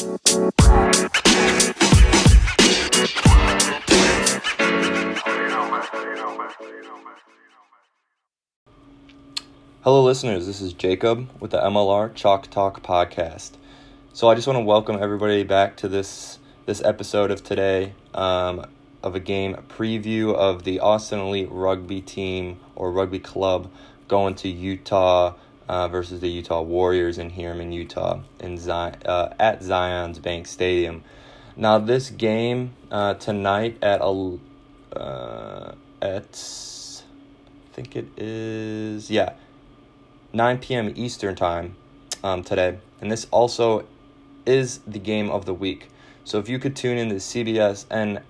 Hello, listeners. This is Jacob with the MLR Chalk Talk podcast. So, I just want to welcome everybody back to this this episode of today um, of a game preview of the Austin Elite rugby team or rugby club going to Utah uh, versus the Utah Warriors in Herriman, Utah, in Zion, uh, at Zions Bank Stadium. Now, this game uh, tonight at a uh, at I think it is yeah 9 p.m. Eastern time um, today, and this also is the game of the week. So if you could tune in to CBS and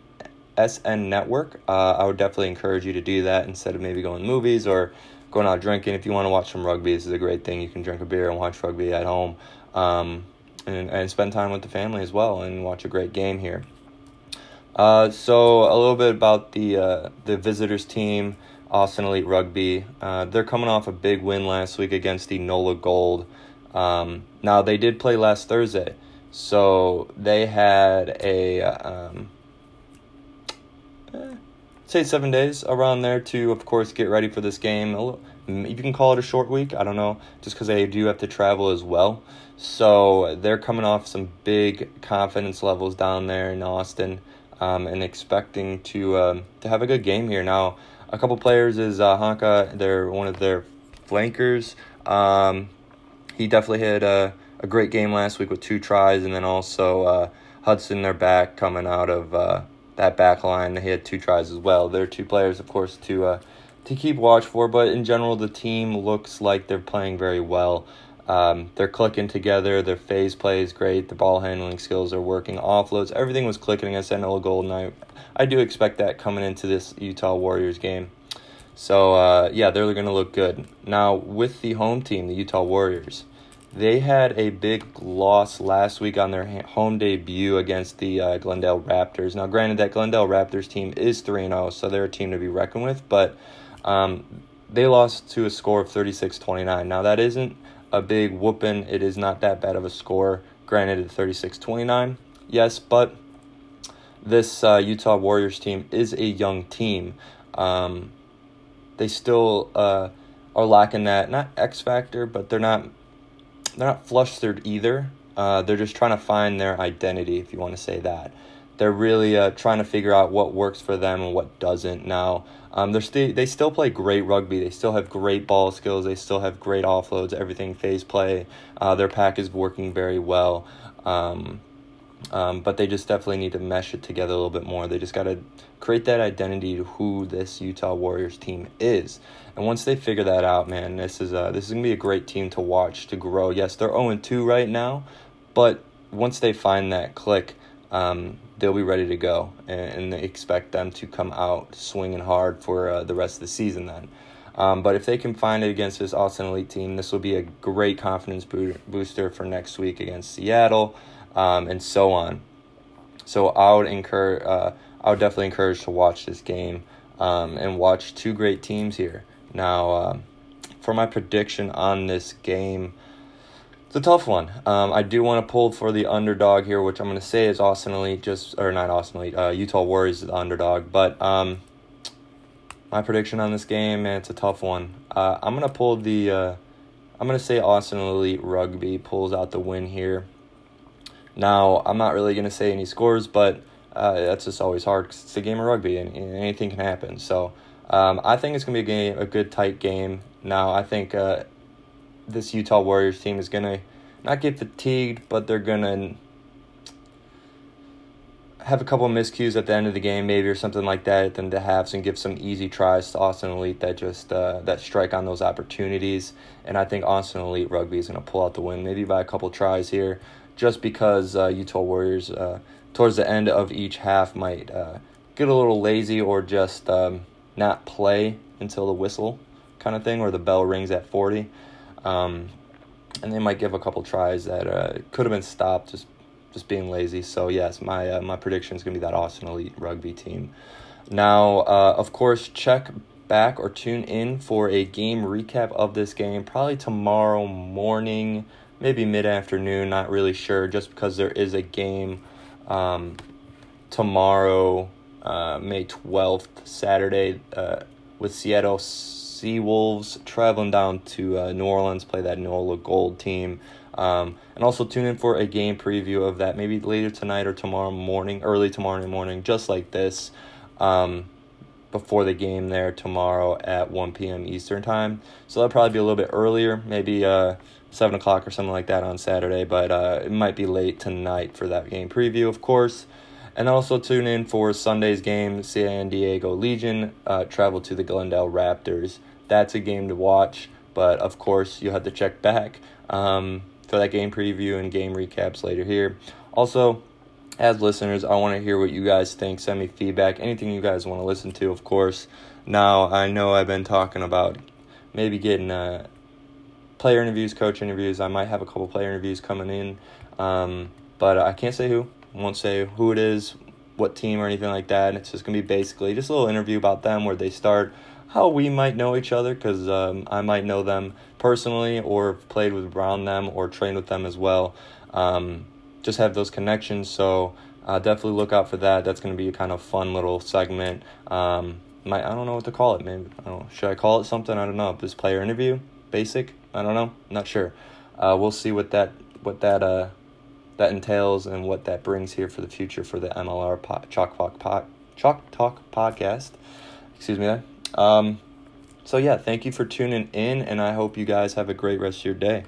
SN Network, uh, I would definitely encourage you to do that instead of maybe going movies or going out drinking. If you want to watch some rugby, this is a great thing. You can drink a beer and watch rugby at home, um, and and spend time with the family as well and watch a great game here. Uh, so a little bit about the uh, the visitors team. Austin Elite Rugby. Uh, they're coming off a big win last week against the NOLA Gold. Um, now, they did play last Thursday, so they had a, um, eh, say, seven days around there to, of course, get ready for this game. You can call it a short week, I don't know, just because they do have to travel as well. So they're coming off some big confidence levels down there in Austin um, and expecting to, um, to have a good game here. Now, a couple players is uh. They're one of their flankers. Um, he definitely had a, a great game last week with two tries, and then also uh, Hudson, their back, coming out of uh, that back line. He had two tries as well. There are two players, of course, to uh, to keep watch for. But in general, the team looks like they're playing very well. Um, they're clicking together. Their phase play is great. The ball handling skills are working. Offloads, everything was clicking against NL Golden. I, I do expect that coming into this Utah Warriors game. So uh, yeah, they're going to look good. Now with the home team, the Utah Warriors, they had a big loss last week on their home debut against the uh, Glendale Raptors. Now, granted, that Glendale Raptors team is three and zero, oh, so they're a team to be reckoned with. But um, they lost to a score of 36-29. Now that isn't a big whooping. It is not that bad of a score. Granted, at 36 29, yes, but this uh, Utah Warriors team is a young team. Um, they still uh, are lacking that not X factor, but they're not they're not flustered either. Uh, they're just trying to find their identity, if you want to say that. They're really uh, trying to figure out what works for them and what doesn't. Now, um, they're st- they still play great rugby. They still have great ball skills. They still have great offloads. Everything phase play. Uh, their pack is working very well. Um, um, but they just definitely need to mesh it together a little bit more. They just got to create that identity to who this Utah Warriors team is. And once they figure that out, man, this is a, this is gonna be a great team to watch to grow. Yes, they're 0 2 right now, but once they find that click, um, they'll be ready to go, and, and, they expect them to come out swinging hard for uh, the rest of the season. Then, um, but if they can find it against this Austin Elite team, this will be a great confidence booster for next week against Seattle, um, and so on. So I would encourage, uh, I would definitely encourage to watch this game um, and watch two great teams here. Now, uh, for my prediction on this game. It's a tough one. Um, I do want to pull for the underdog here, which I'm going to say is Austin Elite, just or not Austin Elite, uh, Utah Warriors is the underdog. But um, my prediction on this game, man, it's a tough one. Uh, I'm going to pull the, uh, I'm going to say Austin Elite Rugby pulls out the win here. Now, I'm not really going to say any scores, but uh, that's just always hard because it's a game of rugby and, and anything can happen. So um, I think it's going to be a game, a good tight game. Now, I think uh, this Utah Warriors team is going to not get fatigued, but they're going to have a couple of miscues at the end of the game, maybe or something like that, at them to have and give some easy tries to Austin Elite that just uh, that strike on those opportunities. And I think Austin Elite Rugby is going to pull out the win, maybe by a couple tries here, just because uh, Utah Warriors uh, towards the end of each half might uh, get a little lazy or just um, not play until the whistle kind of thing, or the bell rings at forty. Um, and they might give a couple tries that uh, could have been stopped just just being lazy. So yes, my uh, my prediction is going to be that Austin Elite rugby team. Now, uh, of course, check back or tune in for a game recap of this game probably tomorrow morning, maybe mid afternoon. Not really sure, just because there is a game um, tomorrow, uh, May twelfth, Saturday, uh, with Seattle Seawolves traveling down to uh, New Orleans, play that NOLA Gold team. Um, and also tune in for a game preview of that maybe later tonight or tomorrow morning, early tomorrow morning, just like this. Um, before the game there tomorrow at 1 p.m. Eastern time. So that'll probably be a little bit earlier, maybe uh, 7 o'clock or something like that on Saturday, but uh, it might be late tonight for that game preview, of course. And also tune in for Sunday's game, San Diego Legion uh, travel to the Glendale Raptors. That's a game to watch, but of course you'll have to check back um, for that game preview and game recaps later here. Also, as listeners, I want to hear what you guys think. Send me feedback, anything you guys want to listen to, of course. Now, I know I've been talking about maybe getting uh, player interviews, coach interviews. I might have a couple player interviews coming in, um, but I can't say who. I won't say who it is, what team, or anything like that. It's just to be basically just a little interview about them, where they start, how we might know each other, because um, I might know them personally or played with around them or trained with them as well. Um, just have those connections. So uh, definitely look out for that. That's to be a kind of fun little segment. Um, my, I don't know what to call it. Maybe I don't. Should I call it something? I don't know. This player interview, basic. I don't know. Not sure. Uh, we'll see what that what that uh that entails and what that brings here for the future for the MLR po- Chalk Talk pod, Chalk Talk podcast. Excuse me. There. Um, so yeah, thank you for tuning in, and I hope you guys have a great rest of your day.